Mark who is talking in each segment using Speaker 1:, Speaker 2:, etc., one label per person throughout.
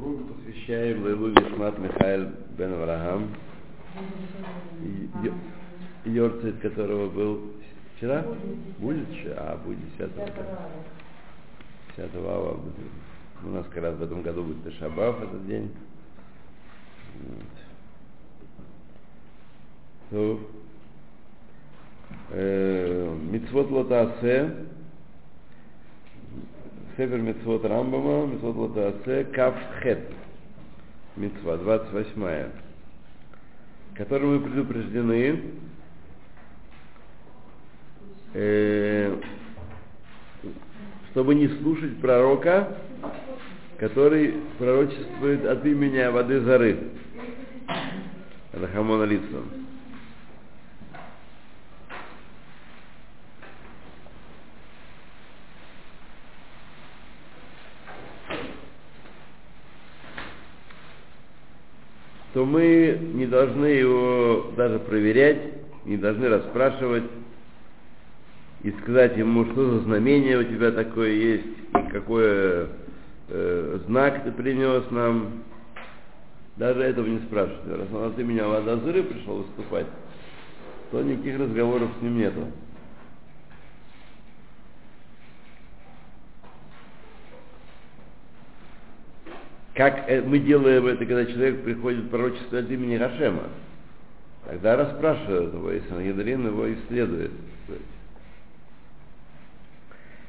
Speaker 1: Урок посвящаем Лейлу Нишмат Михаил Бен Авраам, Йорцит которого был вчера? Будет вчера? А, будет 10 10 ава. У нас как раз в этом году будет Тешабав этот день. Вот. Мицвот Лотасе, Север Мицвот Рамбама, Мицвот Лотасе, Кав Хет, Мицва, 28 которым мы предупреждены, э, чтобы не слушать пророка, который пророчествует от имени воды Зары. Это Хамона Лицон. то мы не должны его даже проверять, не должны расспрашивать и сказать ему, что за знамение у тебя такое есть, и какой э, знак ты принес нам. Даже этого не спрашивают. Раз он от имени Авадазыры пришел выступать, то никаких разговоров с ним нету. Как мы делаем это, когда человек приходит в пророчество от имени Хашема? Тогда расспрашивают его, и Сангедрин его исследует.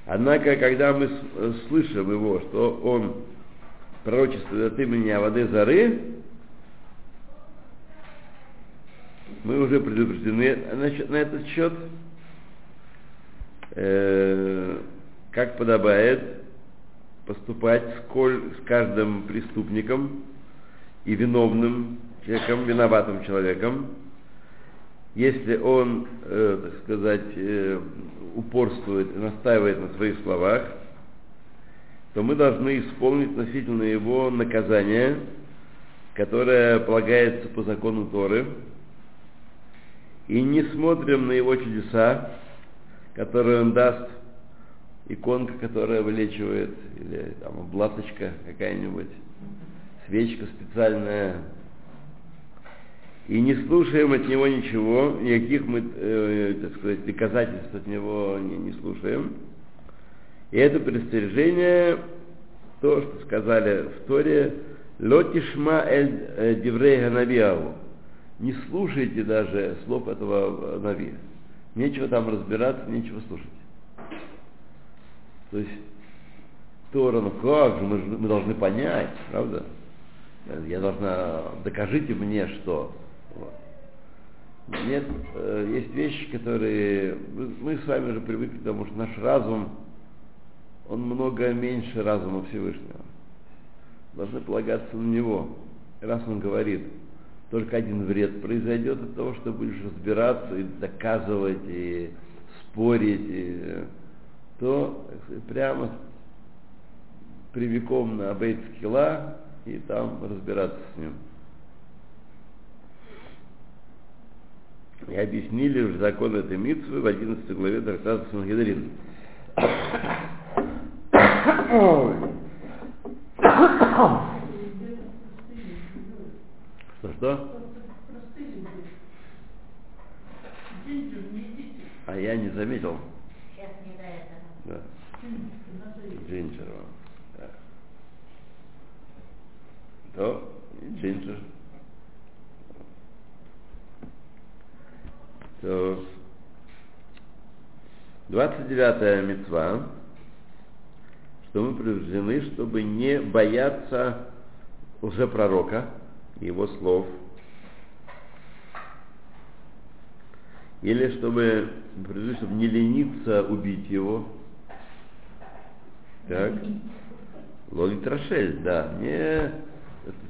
Speaker 1: Однако, когда мы слышим его, что он пророчествует от имени Авады Зары, мы уже предупреждены на этот счет, э, как подобает поступать с каждым преступником и виновным человеком, виноватым человеком, если он, э, так сказать, э, упорствует и настаивает на своих словах, то мы должны исполнить относительно его наказание, которое полагается по закону Торы, и не смотрим на его чудеса, которые он даст иконка, которая вылечивает, или там облаточка какая-нибудь, свечка специальная. И не слушаем от него ничего, никаких мы, э, так сказать, доказательств от него не, не слушаем. И это предостережение, то, что сказали в Торе, Лотишма эль э, диврей ганавиаву. Не слушайте даже слов этого Нави. Нечего там разбираться, нечего слушать. То есть Тора, ну как же, мы, мы должны понять, правда? Я должна, докажите мне, что. Вот. Нет, э, есть вещи, которые, мы с вами уже привыкли, потому что наш разум, он много меньше разума Всевышнего. Должны полагаться на него. Раз он говорит, только один вред произойдет от того, что будешь разбираться и доказывать, и спорить, и то сказать, прямо прямиком на Бейт Скилла и там разбираться с ним. И объяснили уже закон этой митвы в 11 главе Трактата Сангедрин. Что, что? А я не заметил. Да. Джинджер. Да. То, джинджер. То, 29-я мецва, что мы предупреждены, чтобы не бояться уже пророка, его слов, или чтобы, чтобы не лениться убить его, так. Ловит Рошель, да. Не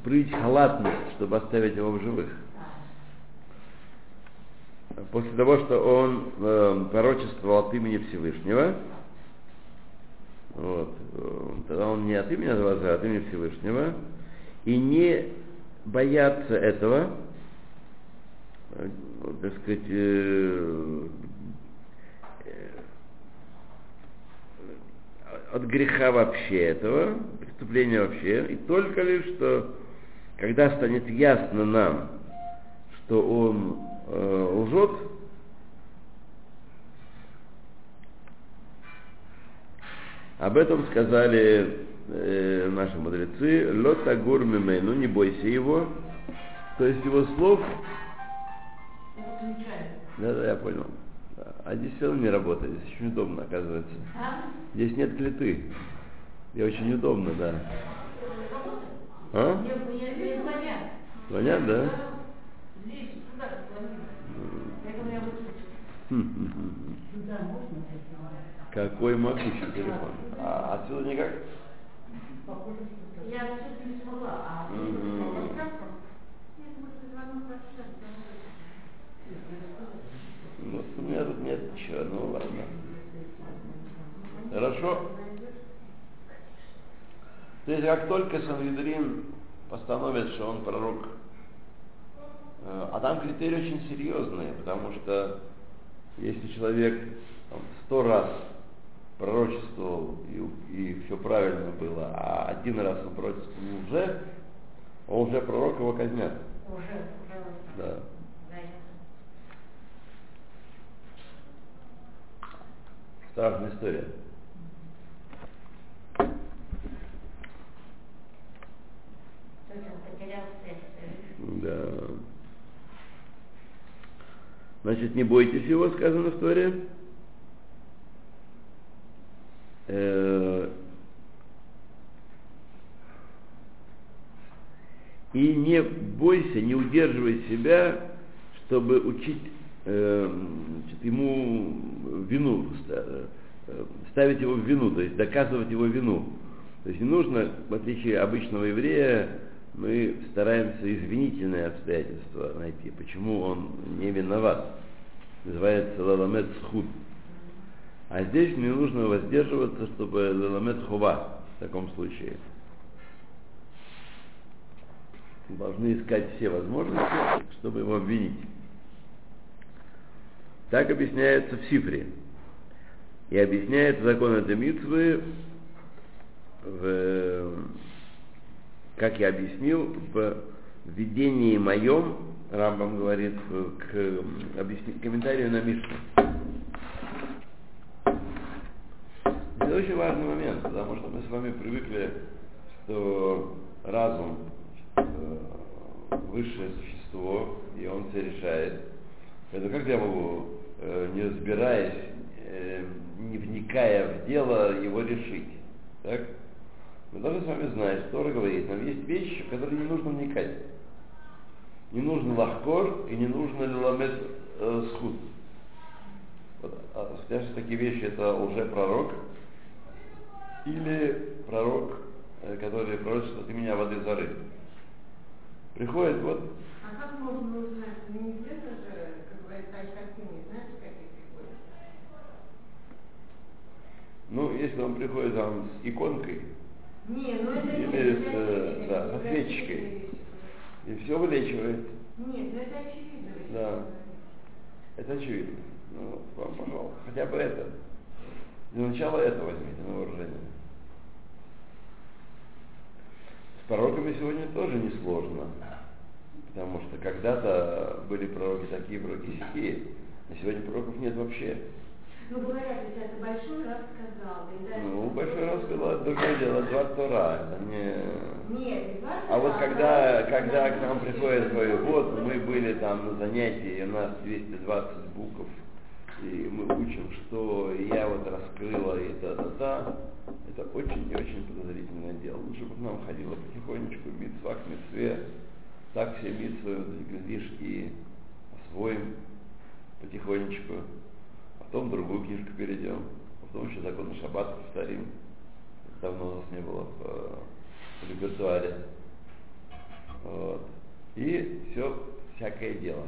Speaker 1: проявить халатность, чтобы оставить его в живых. После того, что он э, пророчествовал от имени Всевышнего, вот, тогда он не от имени Адваза, а от имени Всевышнего, и не бояться этого, э, так сказать, э, от греха вообще этого, преступления вообще, и только лишь, что когда станет ясно нам, что он э, лжет, об этом сказали э, наши мудрецы, лота гур мимейну, не бойся его, то есть его слов... Да, да, я понял. А здесь все равно не работает, здесь очень удобно, оказывается. Здесь нет клеты. И очень удобно, да. А? Звонят, да? Какой могучий телефон. А отсюда никак?
Speaker 2: Я не смогла, а
Speaker 1: Ну, у меня тут нет ничего, ну ладно. Хорошо. То есть, как только Сангидрин постановит, что он пророк, э, а там критерии очень серьезные, потому что если человек сто раз пророчествовал и, и все правильно было, а один раз он пророчествовал уже, он уже пророк, его казнят.
Speaker 2: уже, уже,
Speaker 1: да, Страшная история.
Speaker 2: то есть он потерял связь.
Speaker 1: Да. Значит, не бойтесь его, сказано в Торе. Э, И не бойся, не удерживай себя, чтобы учить э, значит, ему вину, э, ставить его в вину, то есть доказывать его вину. То есть не нужно, в отличие обычного еврея, мы стараемся извинительные обстоятельства найти, почему он не виноват. Называется лаламет схуд. А здесь мне нужно воздерживаться, чтобы лаламет хува в таком случае. Должны искать все возможности, чтобы его обвинить. Так объясняется в Сифре. И объясняет закон этой митвы, в, как я объяснил, в введении моем, Рамбам говорит, в- к объясни- комментарию на Мишну. Это очень важный момент, потому что мы с вами привыкли, что разум э, высшее существо, и он все решает. Это как я могу, э, не разбираясь, э, не вникая в дело, его решить? Так? Мы должны с вами знать, что Тора говорит, нам есть вещи, в которые не нужно вникать. Не нужно лахкор и не нужно ламет э, схуд. Вот, а, даже такие вещи это уже пророк или пророк, э, который пророчествует от имени воды зары. Приходит вот
Speaker 3: А как можно узнать? Ну, неизвестно же, как говорится, не знаешь, как их приходит.
Speaker 1: Ну, если он приходит там с иконкой,
Speaker 3: Не, ну это
Speaker 1: Или с, э, да, со
Speaker 3: вещи.
Speaker 1: и все вылечивает,
Speaker 3: Нет, ну это очевидно.
Speaker 1: Да. это очевидно. Ну, вам, пожалуйста, хотя бы это. Для начала это возьмите на вооружение. С пророками сегодня тоже несложно. Потому что когда-то были пророки такие, пророки сякие, а сегодня пророков нет вообще.
Speaker 3: Ну, говорят, это большой раз сказал. и дальше
Speaker 1: Ну, большой раз было другое дело, два Тора, это не...
Speaker 3: Нет, не.
Speaker 1: А вот когда,
Speaker 3: а
Speaker 1: когда к
Speaker 3: важно,
Speaker 1: нам приходит
Speaker 3: это
Speaker 1: вот
Speaker 3: раз.
Speaker 1: мы были там на занятии, у нас 220 букв, и мы учим, что я вот раскрыла, и та-та-та, это очень и очень подозрительное дело. Лучше бы к нам ходило потихонечку, митцва к митцве, так все митцвы, глядишь, и освоим потихонечку, потом другую книжку перейдем, а потом еще закон Шаббат повторим. Давно у нас не было в, э, в репертуаре. Вот. И все всякое дело.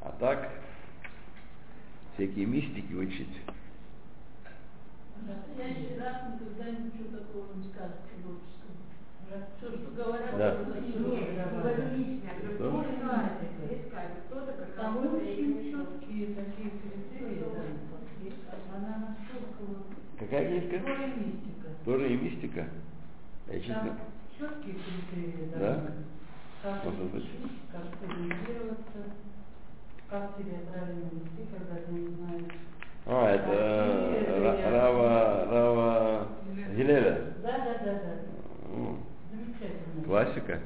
Speaker 1: А так, всякие мистики учить.
Speaker 4: Настоящий раз никогда ничего такого не скажет пророческого. Все, что говорят,
Speaker 1: Да.
Speaker 3: Нет, говорю лично. Кто не скажет. Кто-то как
Speaker 4: Там очень четкие такие критерии, да. Она настолько
Speaker 1: Какая книжка?
Speaker 4: И мистика.
Speaker 1: Тоже и мистика. Я честно,
Speaker 4: Там четкие критерии
Speaker 1: Да?
Speaker 4: должны быть. Как
Speaker 1: Может быть.
Speaker 4: учить, как сориентироваться, как себя правильно вести, когда ты не знаешь.
Speaker 1: А, это э, Ра- Рава, Рава Гилеля.
Speaker 4: Да, да, да, да.
Speaker 1: М,
Speaker 4: Замечательно.
Speaker 1: Классика.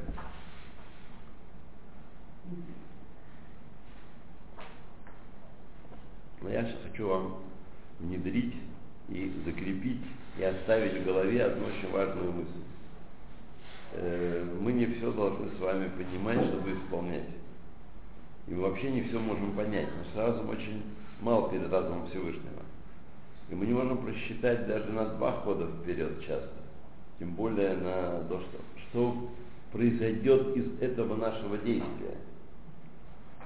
Speaker 1: Но я сейчас хочу вам внедрить и закрепить и оставить в голове одну очень важную мысль. Э, Мы не все должны с вами понимать, чтобы исполнять. И мы вообще не все можем понять. Наш разум очень мал перед разумом Всевышнего. И мы не можем просчитать даже на два хода вперед часто. Тем более на то, что, что произойдет из этого нашего действия.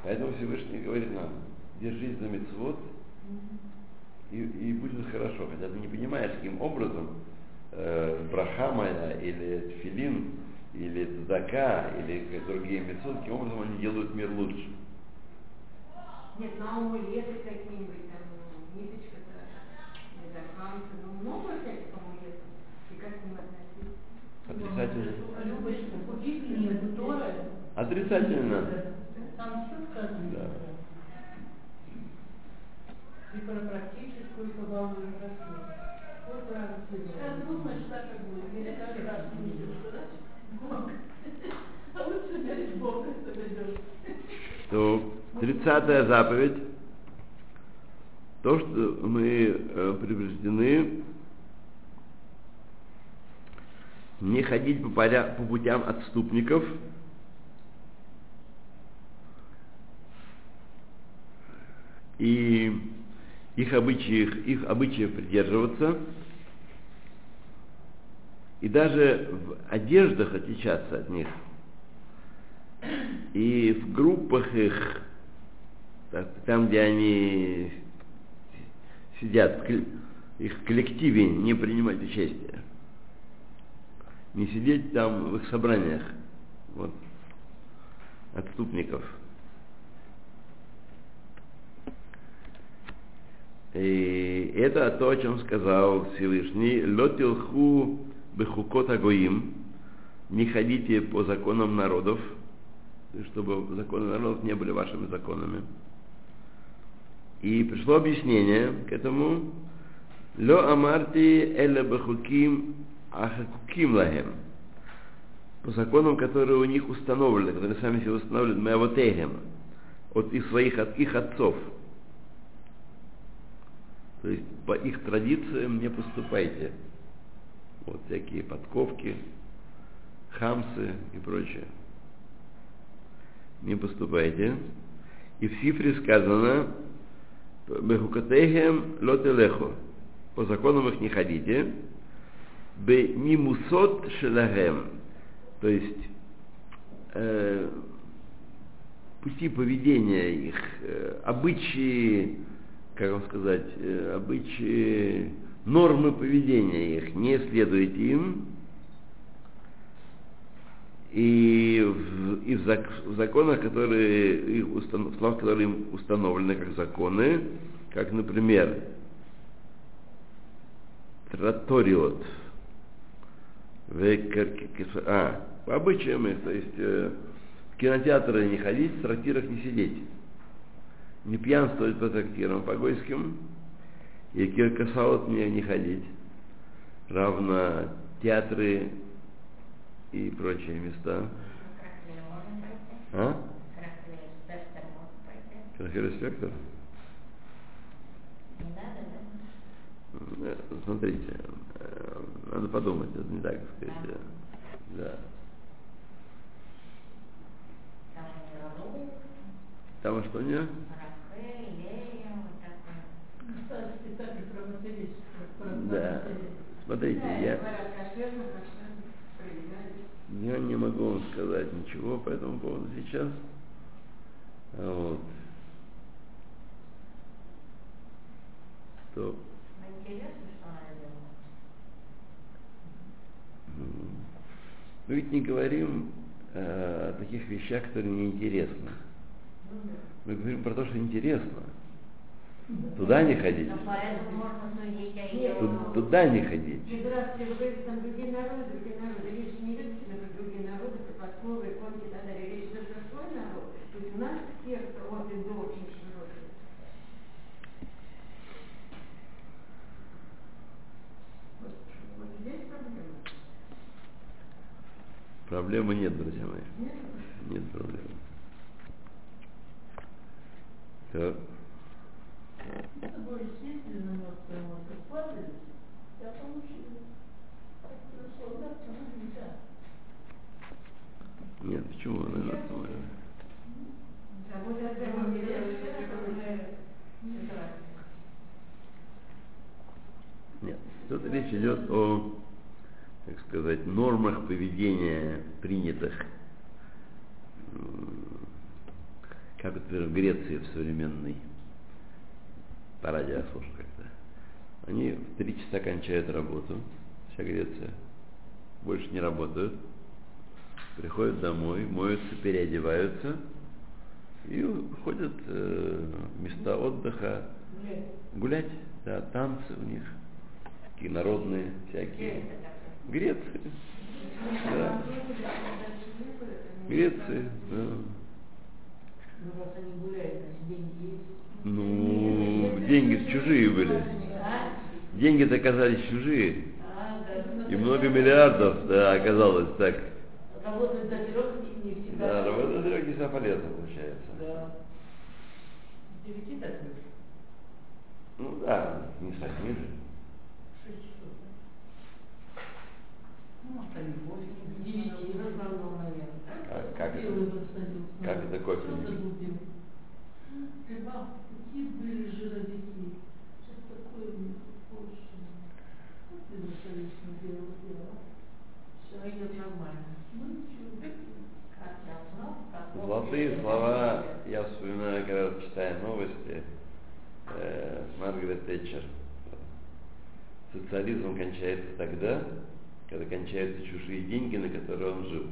Speaker 1: Поэтому Всевышний говорит нам, держись за мецвод, и, и будет хорошо. Хотя ты не понимаешь, каким образом э, браха моя, или тфилин, или цдака, или другие мецвод, каким образом они делают мир лучше.
Speaker 3: Нет, на амулеты какие-нибудь, там, ниточка-то, не знаю, хамсы, ну, много всяких амулетов. И как к ним относиться?
Speaker 1: Отрицательно.
Speaker 4: Любочка.
Speaker 1: Отрицательно.
Speaker 4: Там все сказано.
Speaker 1: Да.
Speaker 4: И про практическую кабалу и про все. Вот правда. Сейчас думаешь, так и будет. Или каждый раз не идешь туда. Бог. А лучше верить в Бога, что ведешь.
Speaker 1: То 30 заповедь, то, что мы э, предупреждены не ходить по, поря- по путям отступников, и их обычаев, их обычаев придерживаться, и даже в одеждах отличаться от них, и в группах их, так, там, где они сидят, их коллективе не принимать участие, не сидеть там в их собраниях, вот, отступников. И это то, о чем сказал Всевышний. Лотилху бехукот агоим. Не ходите по законам народов, чтобы законы народов не были вашими законами. И пришло объяснение к этому. Ло амарти эля бехуким ахакуким лахем. По законам, которые у них установлены, которые сами себе устанавливают, меавотехем, от их своих, от их отцов. То есть по их традициям не поступайте. Вот всякие подковки, хамсы и прочее. Не поступайте. И в Сифре сказано, Бехукатехем лотелехо. По законам их не ходите. Бе мимусот шелахем. То есть э, пути поведения их, э, обычаи, как вам сказать, э, обычаи, нормы поведения их, не следуйте им, и в, и в, зак, в законах, которые, их устан, в словах, которые им установлены как законы, как, например, траториот, а, по обычаям их, то есть э, в кинотеатры не ходить, в трактирах не сидеть, не пьянствовать по трактирам по-гойским, и киркасаут мне не ходить, равно театры и прочие места. А?
Speaker 2: Не да?
Speaker 1: Э, Смотрите, э, надо подумать, это не так сказать. э, Да.
Speaker 2: Там не ролл,
Speaker 1: Там что не?
Speaker 2: рахе, лея, вот такое.
Speaker 4: Старый спектакль про матерись. Про, про
Speaker 1: Да. Смотрите, я, я не могу вам сказать ничего по этому поводу сейчас. Вот. То,
Speaker 2: Ну, интересно, что она делала.
Speaker 1: м, мы ведь не говорим э, о таких вещах, которые неинтересны. Мы говорим про то, что интересно. Туда не ходить.
Speaker 2: Но поэтому можно судить о
Speaker 3: Нет,
Speaker 2: ее...
Speaker 1: Ту- Туда не ходить.
Speaker 3: Здравствуйте, вы говорите, там другие народы, другие народы.
Speaker 1: Проблемы нет, друзья мои. Нет проблем. Так. Нет, почему она мертвая Нет. Тут речь идет о, сказать, нормах поведения, принятых, м, как, например, в Греции в современной, радио слушал как-то. Они в три часа кончают работу, вся Греция, больше не работают, приходят домой, моются, переодеваются и уходят э, в места отдыха гулять, да, танцы у них, такие народные всякие. Греции. Да. Греции, да.
Speaker 2: Ну, деньги.
Speaker 1: Ну, деньги чужие были. Деньги-то оказались чужие. И много миллиардов, да, оказалось так.
Speaker 2: Работать до трех не всегда.
Speaker 1: Да, работа трех не всегда полезно получается.
Speaker 2: Да. Девяти так.
Speaker 1: Ну да, не стать ниже.
Speaker 2: Ну, в основном, наверное.
Speaker 1: Как, как это?
Speaker 4: Белый подсадил.
Speaker 1: Как это кофе
Speaker 4: губил? Какие были жировики. Сейчас такое у них больше. Вот великолепно дело дело.
Speaker 2: Все идет нормально.
Speaker 4: Ну ничего.
Speaker 2: Как я знал, как он
Speaker 1: Золотые слова я вспоминаю, когда читаю новости э, Маргарет Тэтчер. Социализм кончается тогда, когда кончаются чужие деньги, на которые он жил.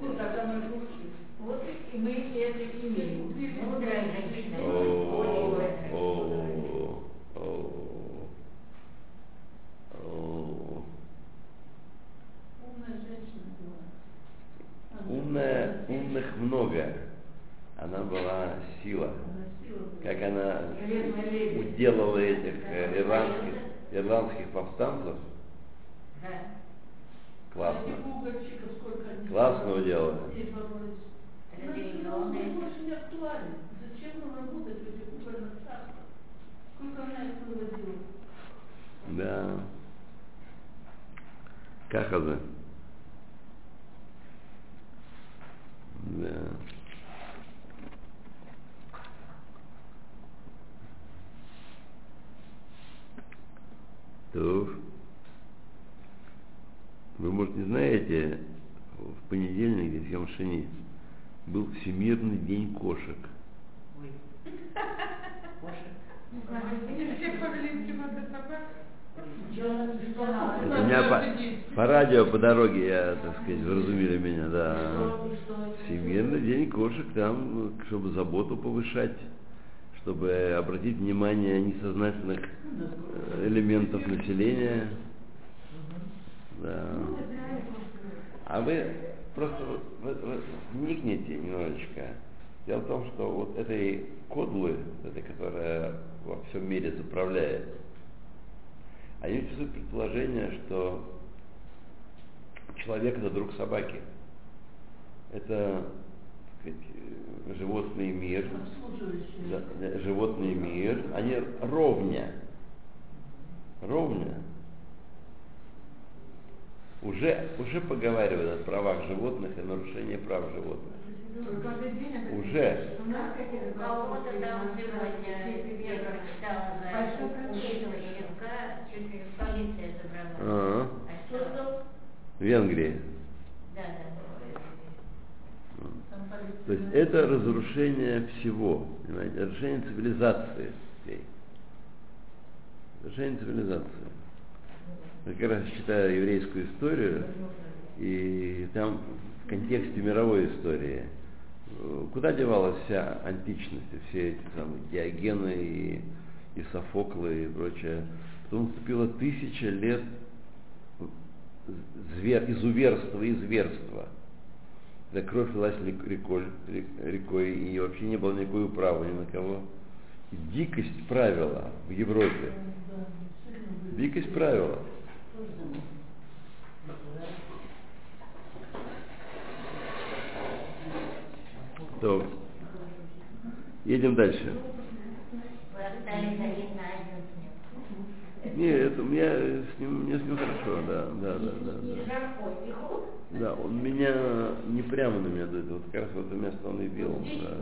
Speaker 2: Ну, тогда мы лучше. Вот и мы это имеем.
Speaker 4: Умная
Speaker 1: умных много. Она была сила. Как она уделала этих э, ирландских, ирландских повстанцев.
Speaker 2: Да.
Speaker 1: Классно.
Speaker 4: Этих угольщиков сколько они
Speaker 1: Классно
Speaker 4: собрали.
Speaker 1: уделали.
Speaker 4: Здесь боролись.
Speaker 2: Это
Speaker 4: Значит,
Speaker 2: религиозные.
Speaker 1: Вы, может, не знаете, в понедельник, здесь в Ямшине, был Всемирный день кошек.
Speaker 2: Ой.
Speaker 3: Это
Speaker 1: У меня по, по радио, по дороге, я, так сказать, вразумили меня, да. Всемирный день кошек там, чтобы заботу повышать, чтобы обратить внимание несознательных э, элементов населения. Да. А вы просто вы- вы вникните немножечко. Дело в том, что вот этой кодлы, этой, которая во всем мире заправляет, они существует предположение, что человек это друг собаки. Это сказать, э, животный мир, да, животный мир, они ровня. Ровня. Уже, уже поговаривают о правах животных и нарушении прав животных. Уже.
Speaker 3: У нас какие-то
Speaker 2: У кого-то там сегодня, я прочитала за убитого щенка, чуть ли полиция забрала.
Speaker 1: А,
Speaker 2: А
Speaker 1: в Венгрии.
Speaker 2: Да, да.
Speaker 1: То есть это разрушение всего, понимаете, разрушение цивилизации. Разрушение цивилизации. Как раз читаю еврейскую историю, и там в контексте мировой истории, э, куда девалась вся античность, все эти самые Диогены и, и Софоклы и прочее. Потом наступило тысяча лет звер, изуверства и зверства. Когда кровь лилась рекой, рек- рекой, и вообще не было никакой управы ни на кого. Дикость правила в Европе.
Speaker 4: Да.
Speaker 1: Дикость правила использованы. То. Едем дальше. Не, это у меня с ним, мне с ним хорошо, да, да, да, да. Да, да он меня не прямо на меня дует, вот как раз в это место он и бил. Да.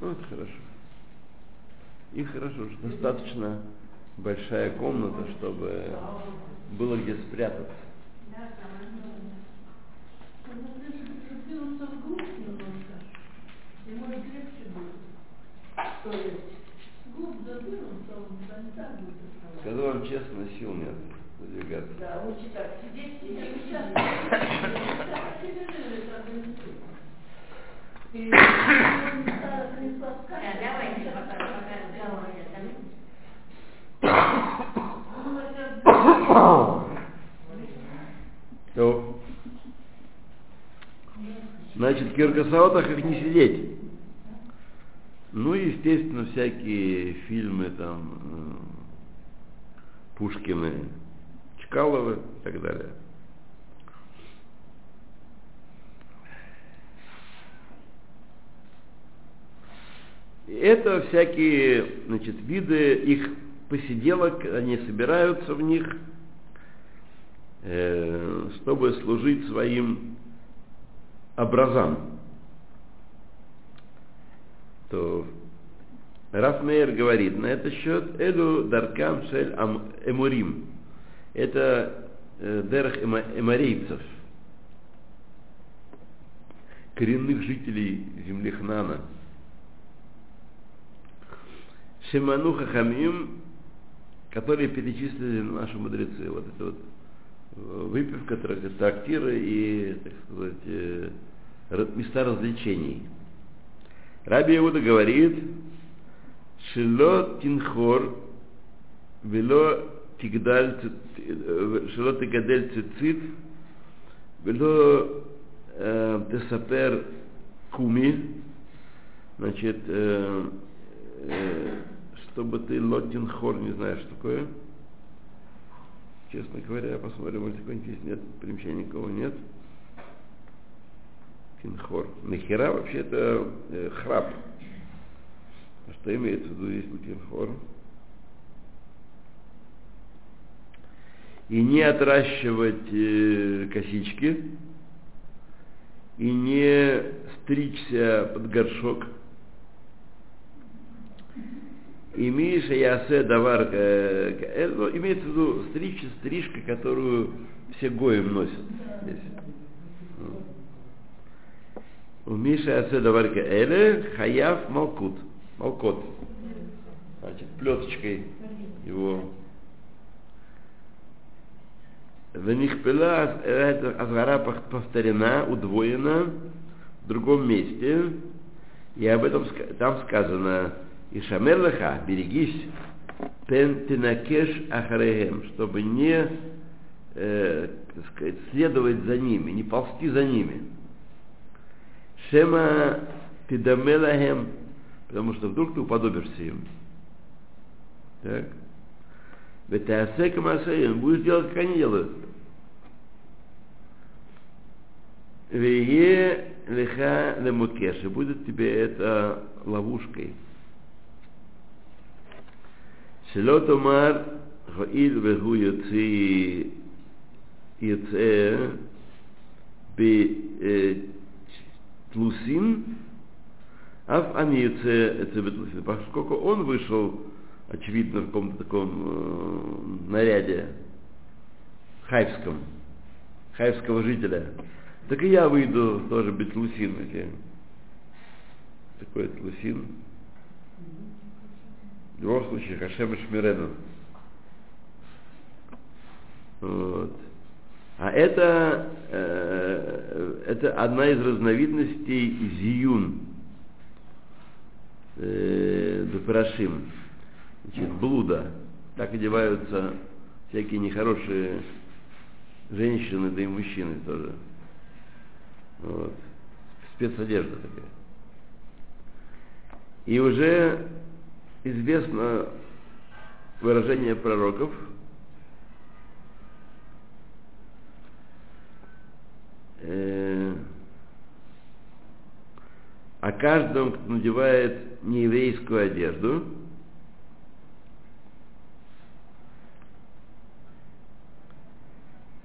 Speaker 1: Ну, это хорошо. И хорошо, что достаточно большая комната, чтобы было где спрятаться.
Speaker 4: Ну.
Speaker 1: Скажу вам честно, сил нет задвигаться.
Speaker 3: да, лучше так сидеть сидеть.
Speaker 4: сейчас. И он старый принесла
Speaker 2: Да,
Speaker 4: скатерть.
Speaker 2: давайте пока, пока разговаривать.
Speaker 4: Он хотел
Speaker 1: То. Значит, в киркасаотах их не сидеть. Ну и, естественно, всякие фильмы там э, Пушкины, Чкаловы и так далее. Это всякие значит, виды их посиделок, они собираются в них, чтобы служить своим образам. То Рафмейер говорит на этот счет Эду Даркам Шель Эмурим. Это э, дерх эморейцев, коренных жителей земли Хнана. Шеману Хахамим, которые перечислили наши мудрецы. Вот это вот э, выпивка, трак- трактиры и, так сказать, э, места развлечений. Раби Иуда говорит, Шило тинхор, вело тигдаль, э, шило тигадель цицит, вело э, тесапер куми, значит, чтобы ты лотин хор, не знаешь, что такое. Честно говоря, посмотрим, может какой-нибудь нет, примечания никого нет. Кинхор. Нахера вообще это э, храп. А что имеется в виду здесь кинхор? И не отращивать э, косички, и не стричься под горшок. И Ясе Давар, э, э, ну, имеется в виду стричь, стрижка, которую все гоем носят. У Миша Ясе Давар Эле Хаяв Малкут. Малкот. Значит, плеточкой его в них пила эта азгара повторена, удвоена в другом месте. И об этом там сказано, и шамерлаха, берегись, пен тенакеш ахарехем, чтобы не э, так сказать, следовать за ними, не ползти за ними. Шема тидамелахем, потому что вдруг ты уподобишься им. Так? Ветаасек масаим, будешь делать, как они делают. Вее леха лемукеш, и будет тебе это ловушкой. Шелот омар хоил вегу йоци йоце бтлусин, аф ани йоце это бтлусин, поскольку он вышел очевидно, в каком-то таком э, наряде хайфском, хайфского жителя, так и я выйду тоже быть лусин. Такой лусин. В любом случае, Хашем Шмирену. Вот. А это, э, это одна из разновидностей зиюн, э, Бепарашим значит, блуда. Так одеваются всякие нехорошие женщины, да и мужчины тоже. Вот. Спецодежда такая. И уже известно выражение пророков, каждом, кто надевает нееврейскую одежду,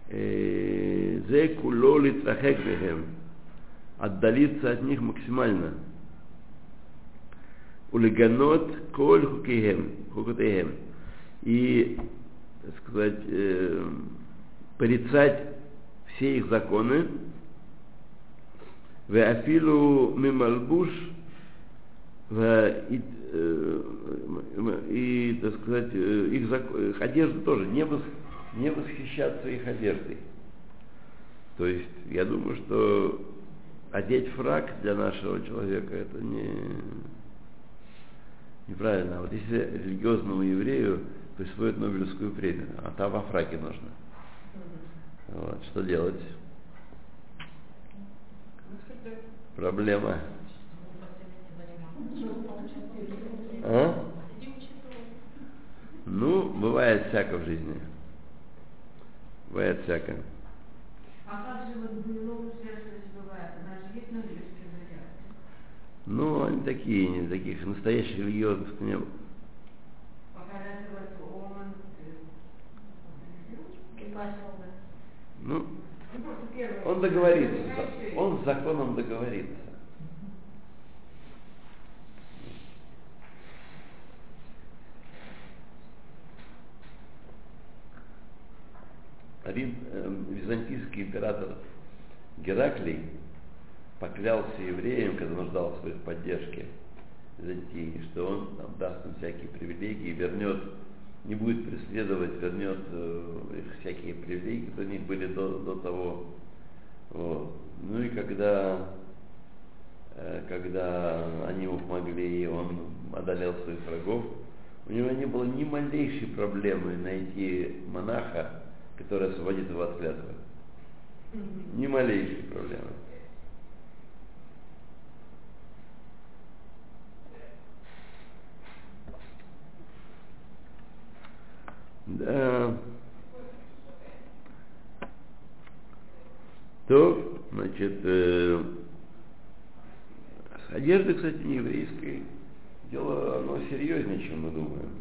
Speaker 1: э, зе куло литахек бехем, отдалиться от них максимально улиганот, коль хукихем, хукутехем. И, так сказать, э, порицать все их законы. Веафилу мималбуш э, и, так сказать, э, их, закон, их тоже, не, вос, не восхищаться их одеждой. То есть я думаю, что одеть фраг для нашего человека это не неправильно. Вот если религиозному еврею присвоят Нобелевскую премию, а там во фраке нужно. Вот, что делать? Проблема. А? Ну, бывает всяко в жизни. Бывает всяко.
Speaker 3: А как же вот ну, связывать бывает? Она же есть Нобелевская премия.
Speaker 1: Ну, они такие, не таких настоящих религиозных не было. Ну,
Speaker 3: Ну,
Speaker 1: он договорится, он с законом договорится. Рим, э, византийский император Гераклий поклялся евреям, когда нуждался в их поддержке Византии, что он там, даст им всякие привилегии, вернет, не будет преследовать, вернет э, их всякие привилегии, которые у них были до, до того. Вот. Ну и когда, э, когда они ему помогли, и он одолел своих врагов, у него не было ни малейшей проблемы найти монаха, который освободит его от клятвы. Ни малейшей проблемы. Да. То, значит, э, с одеждой, кстати, не еврейской. Дело, оно серьезнее, чем мы думаем.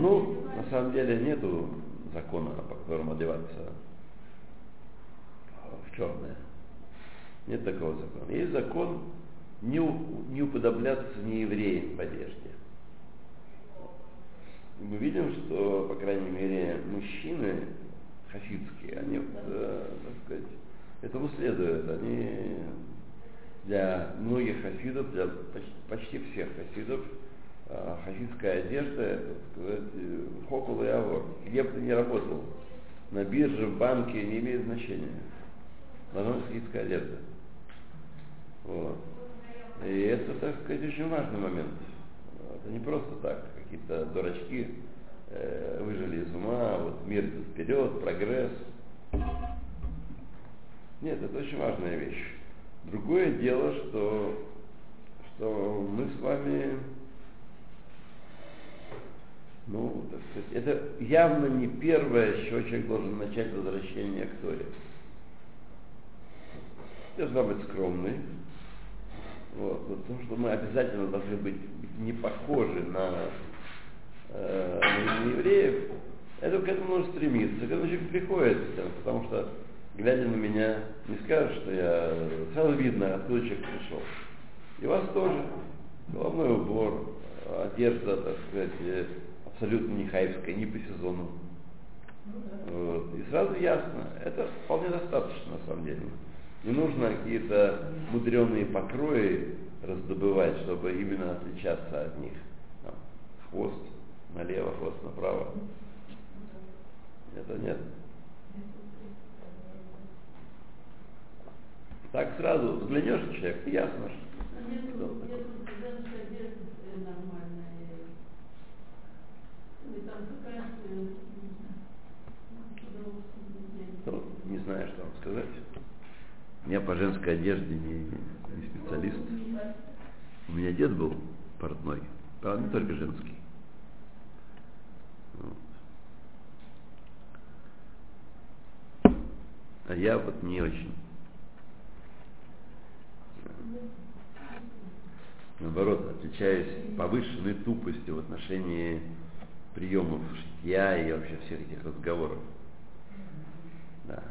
Speaker 4: Ну,
Speaker 1: на самом деле нету закона, по которому одеваться в черное. Нет такого закона. Есть закон не, не уподобляться неевреям в одежде. И мы видим, что, по крайней мере, мужчины хафидские, они, э, так сказать, этому следуют. Они для многих хафидов, для почти, почти всех хафидов, э, хафидская одежда, так сказать, э, хокул и авор. Где бы ты ни работал, на бирже, в банке, не имеет значения. Должна быть хафидская одежда. Вот. И это, так сказать, очень важный момент. Это не просто так, какие-то дурачки э, выжили из ума, вот мир вперед, прогресс. Нет, это очень важная вещь. Другое дело, что, что мы с вами, ну, так сказать, это явно не первое, с чего человек должен начать возвращение к Торе. Должна быть скромный, вот, потому что мы обязательно должны быть не похожи на, э, на евреев. Это к этому нужно стремиться. К этому человек приходит, потому что, глядя на меня, не скажешь, что я сразу видно, откуда человек пришел. И вас тоже. Головной убор, одежда, так сказать, э, абсолютно не хайвская, не по сезону. Вот. И сразу ясно, это вполне достаточно на самом деле. Не нужно какие-то мудреные покрои раздобывать, чтобы именно отличаться от них. Там, хвост налево, хвост направо. Это нет. Так сразу взглянешь на человека, ясно, что такой?
Speaker 4: одежды э, ну, знаю.
Speaker 1: то не знаю, что вам сказать. Я по женской одежде не, не специалист. У меня дед был портной, правда, не только женский. Вот. А я вот не очень. Наоборот, отличаюсь повышенной тупостью в отношении приемов шитья и вообще всех этих разговоров. Да.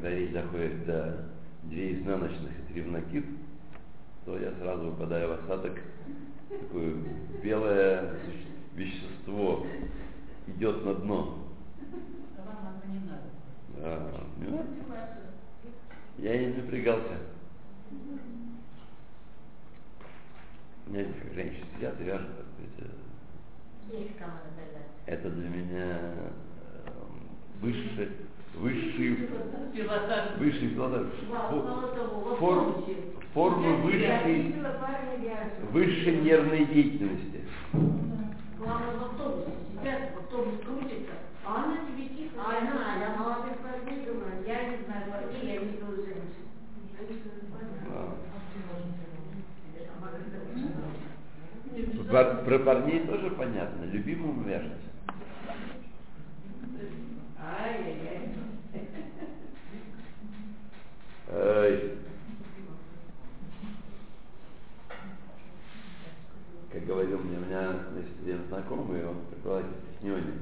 Speaker 1: Когда речь заходит до две изнаночных и три в накид, то я сразу выпадаю в осадок. Такое белое вещество идет на дно. Да. Ну,
Speaker 4: Мотивация.
Speaker 1: Я не напрягался. У меня как женщины сидят и вяжут. э. Это для меня э, высший, высший,
Speaker 4: Пилотаж.
Speaker 1: Форм, формы высшей, высшей нервной деятельности.
Speaker 2: Главное, в автобусе сидят, автобус крутится, а она тебе тихо.
Speaker 3: А она, я молодых парней думаю,
Speaker 2: Я не знаю, парней, я не знаю, женщин.
Speaker 1: А.
Speaker 4: Не
Speaker 1: Про, про парней тоже понятно. Любимому вяжет.
Speaker 3: Ай-яй-яй.
Speaker 1: Как говорил мне, у меня есть один знакомый, он преподаватель в.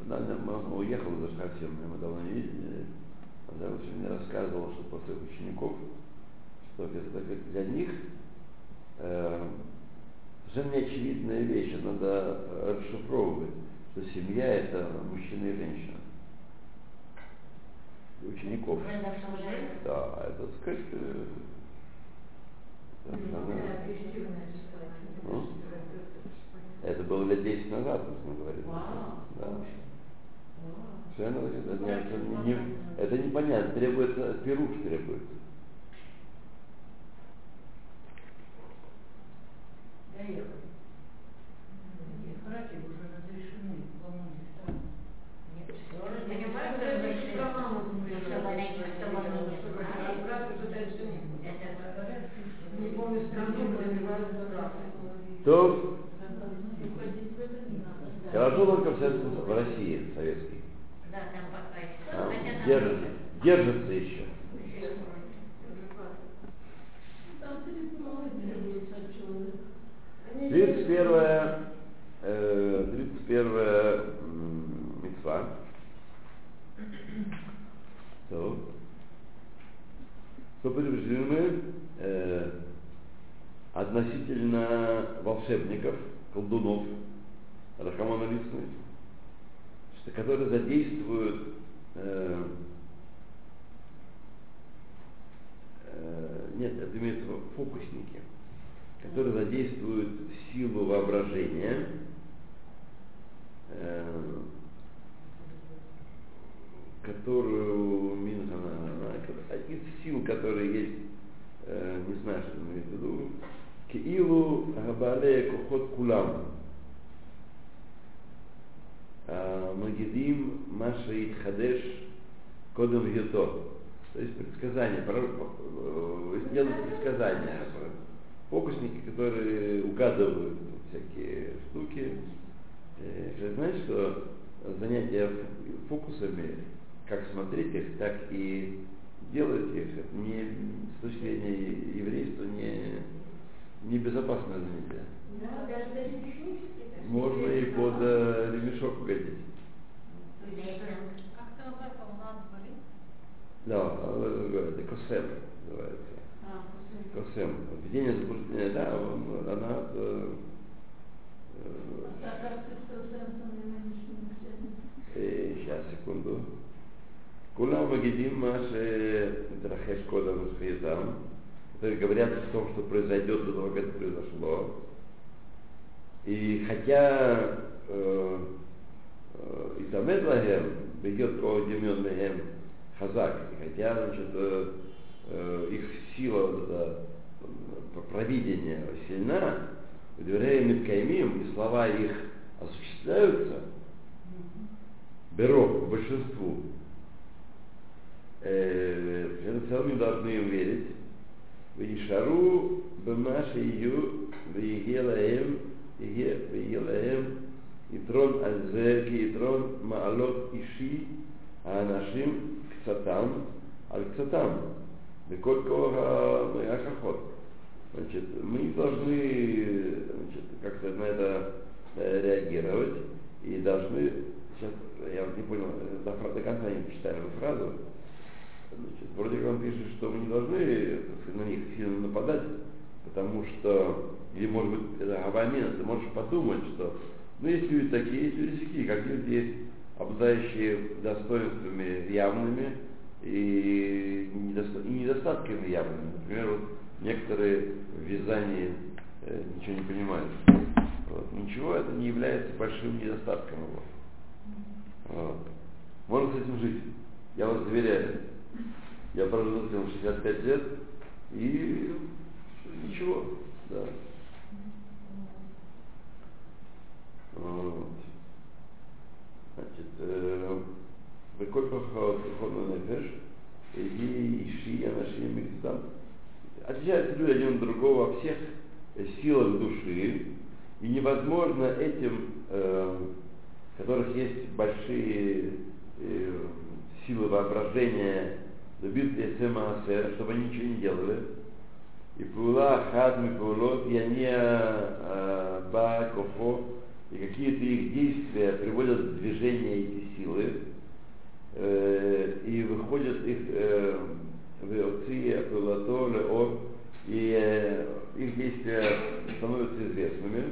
Speaker 1: Однажды он уехал за совсем, мы давно не видели. Он даже мне рассказывал, что после учеников, что для, них э, совершенно неочевидная вещь, надо расшифровывать, что семья это мужчина и женщина. Учеников. Да, это сказать, э, это основное. Ну? Это было лет 10 назад, мы говорили.
Speaker 4: Вау.
Speaker 1: Да. Совершенно это, это, не, не- это непонятно, требуется, пируш требуется.
Speaker 4: Доехали. И браки уже разрешены во многих странах.
Speaker 2: Нет, все Понимаешь, что это про маму сначала найти, что мама не знает.
Speaker 3: Брат уже дальше не будет.
Speaker 2: Это
Speaker 3: Не помню страну, где добиваются брака.
Speaker 1: То
Speaker 4: Уходить в это не надо.
Speaker 1: Хорошо только в, в России, советский.
Speaker 2: да, там пока еще.
Speaker 1: Там
Speaker 2: Хотя там
Speaker 1: держится, держится еще.
Speaker 4: Там требуется от человека.
Speaker 1: 31 э, 31 м, митцва. То. Что предупреждены мы э, относительно волшебников, колдунов, Рахамона Лисны, что которые задействуют э, э, нет, это имеется в виду фокусники, которые задействуют силу воображения, э, которую минус она, из сил, которые есть, э, не знаю, что имеет в виду, Киилу Габале Кохот Кулам. А, Магидим Маша Итхадеш Кодом Юто. То есть э, сделают предсказания. Фокусники, которые угадывают всякие штуки. Э, Вы знаете, что занятия фокусами, как смотреть их, так и делать их, это не, с точки зрения еврейства не, не безопасное занятие.
Speaker 3: Да, даже даже даже
Speaker 1: Можно и под э, ремешок угодить.
Speaker 4: Как ты называется, болит?
Speaker 1: Да, это косем называется.
Speaker 4: А.
Speaker 1: Косем. Введение заблуждения, да, он- она э, э,
Speaker 4: А как с экстрасенсами нынешними всеми?
Speaker 1: э, сейчас, секунду. Кулам Магидим Маше Драхеш Кодам Схиетам, которые говорят о том, что произойдет до того, как это произошло. И хотя э, бегет Ко Демен Мехем Хазак, и хотя, значит, э, э, их сила, вот э, провидение сильна, Дверей Миткаймим, и слова их осуществляются, Беро, по большинству, равно должны им верить. Вишару бемаши ю вегелаем вегелаем יתרון על זה כיתרון מעלות אישי האנשים קצתם על קצתם, בכל כוח ההוכחות. Значит, мы не должны значит, как-то на это э, реагировать и должны, сейчас я вот не понял, до, до конца не прочитали эту фразу, значит, вроде как он пишет, что мы не должны сказать, на них сильно нападать, потому что, или может быть, это Авамина, ты можешь подумать, что, ну, есть люди такие, есть люди такие, как люди обладающие достоинствами явными и, недосто, и недостатками явными. Например, вот некоторые в вязании э, ничего не понимают. Вот. Ничего это не является большим недостатком его. Вот. Можно с этим жить. Я вас заверяю. Я прожил с ним 65 лет и ничего. Да. Вот. Значит, э, Бекольпах Ходна Нефеш, Иди Иши Анашим Микстам, отличаются люди один от другого во всех силах души, и невозможно этим, э, которых есть большие э, силы воображения, добиться Эсэмаасе, чтобы они ничего не делали. И Пула Хадми Пулот, и они э, Ба Кофо, и какие-то их действия приводят в движение эти силы, э, и выходят их э, והוציא פעולתו לאור, и их действия становятся известными.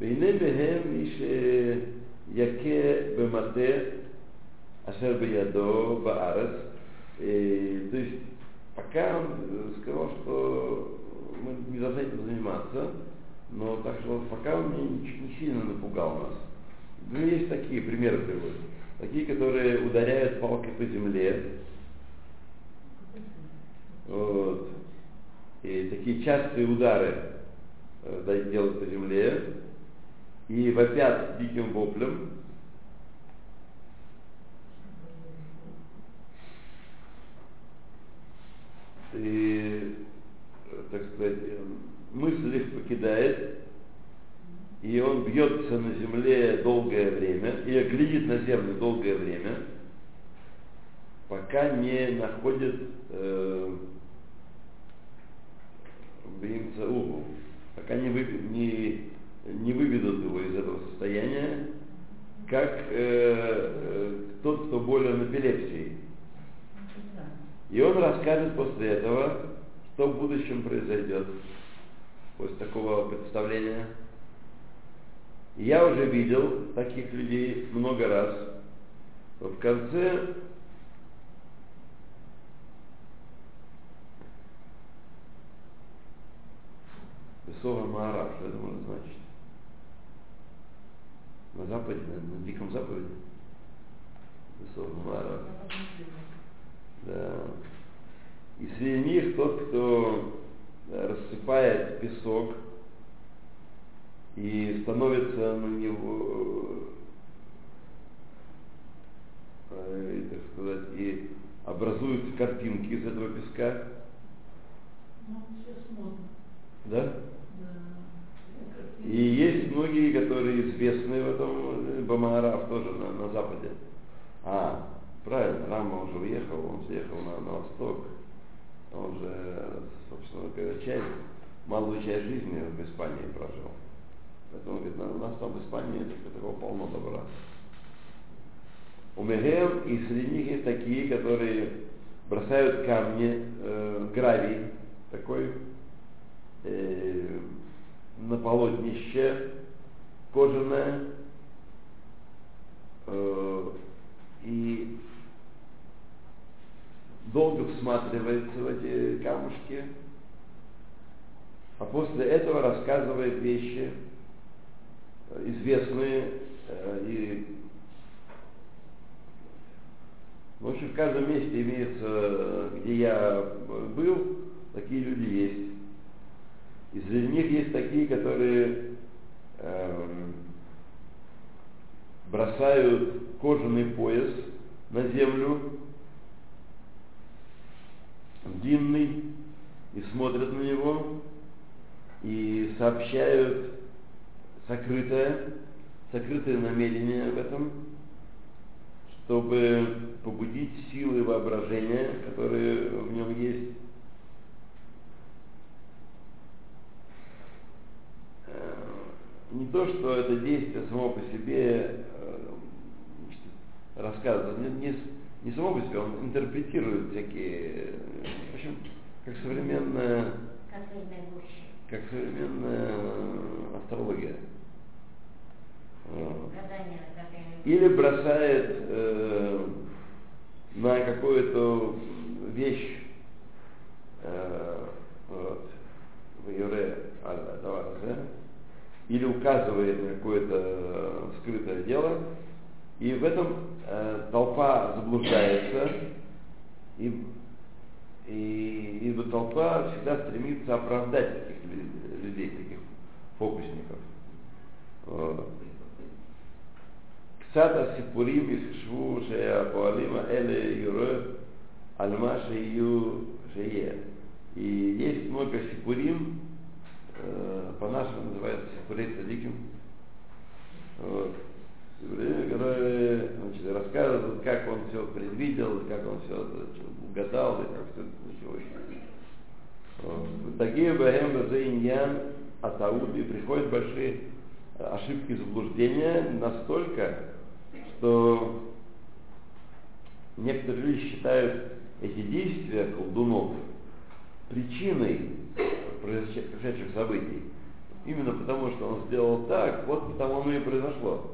Speaker 1: והנה בהם מי שיכה במטה אשר בידו בארץ. То есть пока он сказал, что мы не должны этим заниматься, но так что пока он не, не сильно напугал нас. Ну, есть такие примеры приводят. Такие, которые ударяют палкой по земле, вот. И такие частые удары э, делают по земле и вопят диким воплем. И, так сказать, мысль их покидает, и он бьется на земле долгое время, или глядит на землю долгое время, пока не находит э, Бимцаугу, пока не, вы, не, не выведут его из этого состояния, как э, э, тот, кто болен эпилепсией. И он расскажет после этого, что в будущем произойдет после такого представления. Я уже видел таких людей много раз. В конце Бесова Маара, что это может значить? На Западе, на, на Диком Западе? Бесова Маара. Да. И среди них тот, кто рассыпает песок и становится на него, э, так сказать, и образуются картинки из этого песка.
Speaker 4: Ну, сейчас модно.
Speaker 1: Да? И есть многие, которые известны в этом, Бамаараф тоже на, на Западе. А, правильно, Рама уже уехал, он съехал на, на восток. Он же, собственно говоря, часть, малую часть жизни в Испании прожил. Поэтому, говорит, у нас там в Испании такого полно добра. У Мегем и среди них есть такие, которые бросают камни, э, гравий, такой э, на полотнище кожаное э, и долго всматривается в эти камушки, а после этого рассказывает вещи э, известные э, и в общем, в каждом месте имеется, где я был, такие люди есть. И среди них есть такие, которые э, бросают кожаный пояс на землю, длинный, и смотрят на него, и сообщают сокрытое сокрытое намерение в этом, чтобы побудить силы воображения, которые в нем есть. Э, Не то, что это действие само по себе э, значит, рассказывает, не само по себе, он интерпретирует всякие, в общем, как современная,
Speaker 2: Как
Speaker 1: современная астрология.
Speaker 2: Время
Speaker 1: или бросает э, на какую-то вещь э, вот, в Юре Аль- Давар, да? или указывает на какое-то скрытое дело, и в этом э, толпа заблуждается, и, и, ибо толпа всегда стремится оправдать таких лю- людей, таких фокусников. Вот. קצת הסיפורים יחשבו שהפועלים האלה יורה על מה שיהיו, שיהיה. И есть много сипурим, э, по-нашему называется сипурей цадиким, вот, сипурим, которые значит, рассказывают, как он все предвидел, как он все это угадал, и как все это началось. Такие бахем иньян атауд, и приходят большие ошибки заблуждения настолько, что некоторые люди считают эти действия колдунов причиной произошедших событий. Именно потому, что он сделал так, вот потому оно и произошло.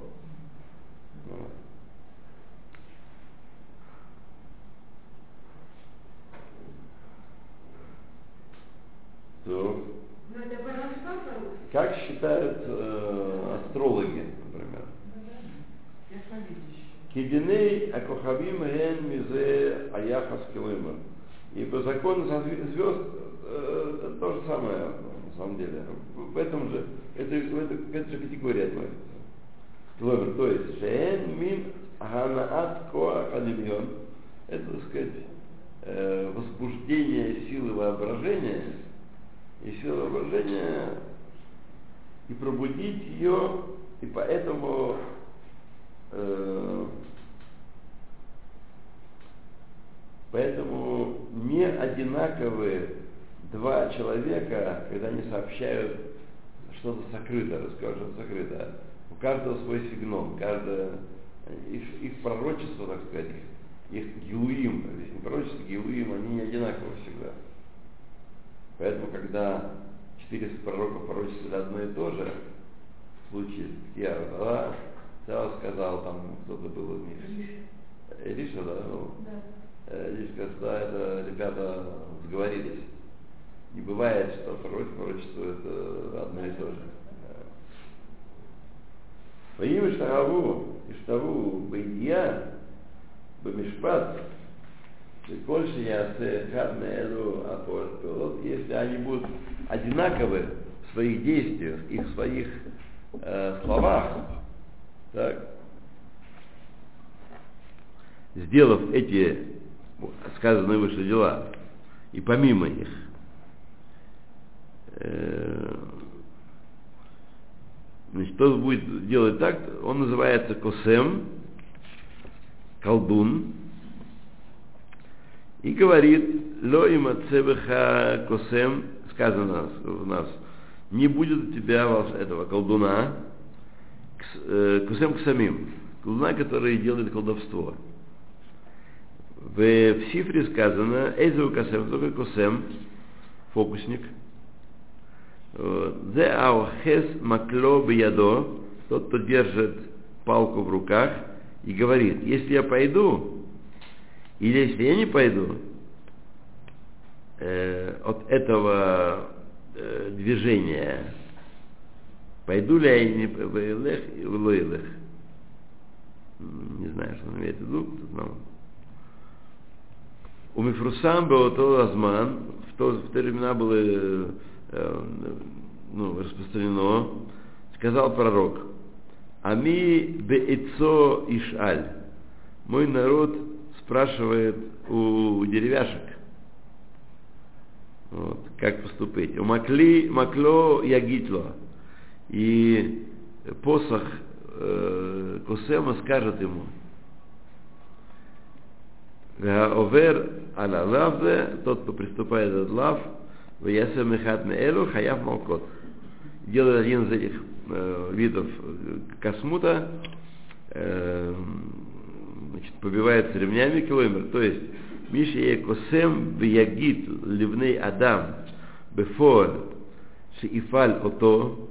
Speaker 1: То,
Speaker 3: Ну, по-русски.
Speaker 1: как считают э, астрологи, например? Кидиней акохавим ген мизе аяхас килыма. Ибо закон со звезд э, то же самое, на самом деле. В этом же, это, в это, к этой же категории относится. Кломер, то есть, шеен мин ганаат коах адемьон. Это, так сказать, э, возбуждение силы воображения, и сила воображения, и пробудить ее, и поэтому э, Поэтому не одинаковые два человека, когда они сообщают что-то сокрытое, расскажут сокрытое. У каждого свой сигнал, каждое их, их пророчество, так сказать, их, их гилуим, здесь не пророчество, гилуим, они не одинаковы всегда. Поэтому, когда 400 пророков пророчествовали одно и то же, в случае с тогда сразу сказал, там кто-то был из них. Илиша, да? Ну,
Speaker 4: Да.
Speaker 1: Здесь сказать, да, это ребята сговорились. Не бывает, что пророк пророчествует э, одно и то же. Штагаву, и Штагу Бейдия, Бамишпат, больше я хадна элу апостолов, если они будут одинаковы в своих действиях и своих э, словах, так, сделав эти сказанные выше дела, и помимо них, э, значит, тот будет делать так, он называется косем, колдун, и говорит, ло има цебеха косем, сказано у нас, не будет у тебя волш- этого колдуна, э, косем к самим, колдуна, который делает колдовство. В, в Сифре сказано, Эйзу Касем, только Косем, фокусник. Зе аухес макло биядо, тот, кто держит палку в руках и говорит, если я пойду, или если я не пойду э, от этого э, движения, пойду ли я не в Илех и в Лоилех. Не знаю, что он имеет в виду, нам у Мифрусам был то Азман, в то, в те времена было э, э, ну, распространено, сказал пророк, Ами беэцо ишаль. Мой народ спрашивает у деревяшек, вот, как поступить. У Макли, Макло Ягитло. И посох э, Кусема скажет ему, Овер аля лавзе, тот, кто приступает от лав, в ясем эхат элу хаяв малкот. Делает один из этих видов космута, э, значит, побивается ремнями километр, то есть Миша Екосем Виягит Ливней Адам Бефор Шиифаль Ото.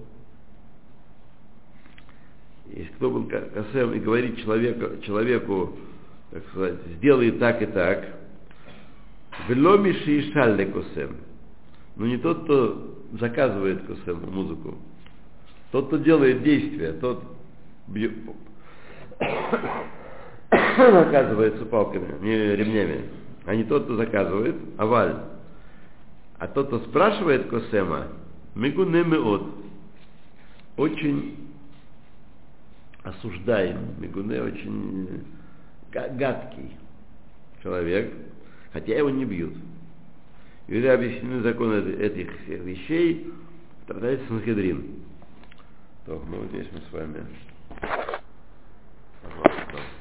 Speaker 1: Если кто был косем и говорит человеку, человеку так сказать, сделай так и так, Веломи Шиишаль Косем, но не тот, кто заказывает косем музыку, тот, кто делает действия, тот бьет, наказывается палками, не ремнями, а не тот, кто заказывает, аваль. А тот, кто спрашивает косема, мигунемеот, очень осуждаем, мигуне очень гадкий человек, хотя его не бьют. Или объяснены законы этих всех вещей в трактате Санхедрин. То, ну, здесь мы с вами... Пожалуйста.